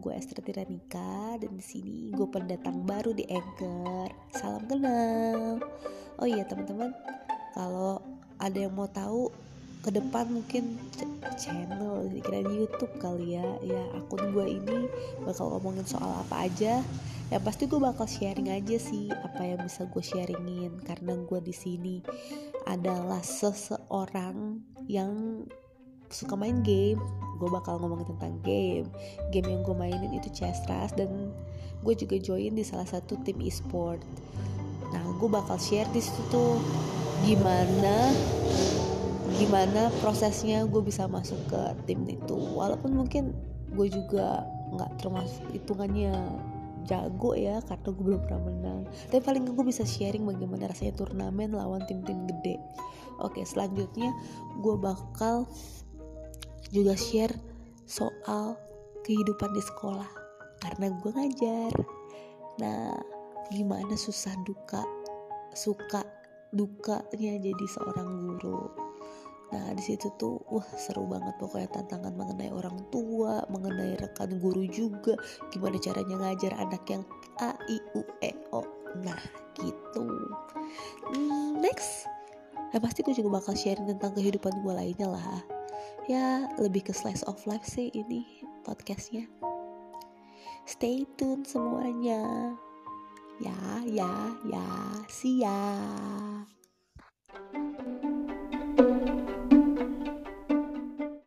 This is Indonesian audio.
gue Esther Tiranika dan di sini gue pendatang baru di Anchor. Salam kenal. Oh iya teman-teman, kalau ada yang mau tahu ke depan mungkin channel kira di YouTube kali ya ya akun gue ini bakal ngomongin soal apa aja ya pasti gue bakal sharing aja sih apa yang bisa gue sharingin karena gue di sini adalah seseorang yang suka main game gue bakal ngomongin tentang game. Game yang gue mainin itu chess rush dan gue juga join di salah satu tim e-sport. Nah gue bakal share di situ tuh gimana gimana prosesnya gue bisa masuk ke tim itu. Walaupun mungkin gue juga nggak termasuk hitungannya jago ya karena gue belum pernah menang. Tapi paling gue bisa sharing bagaimana rasanya turnamen lawan tim-tim gede. Oke selanjutnya gue bakal juga share soal kehidupan di sekolah karena gue ngajar nah gimana susah duka suka dukanya jadi seorang guru Nah di situ tuh wah seru banget pokoknya tantangan mengenai orang tua, mengenai rekan guru juga, gimana caranya ngajar anak yang a i u e o. Nah gitu. Hmm, next, ya pasti gue juga bakal sharing tentang kehidupan gue lainnya lah. Ya lebih ke slice of life sih ini podcastnya. Stay tune semuanya. Ya, ya, ya. See ya.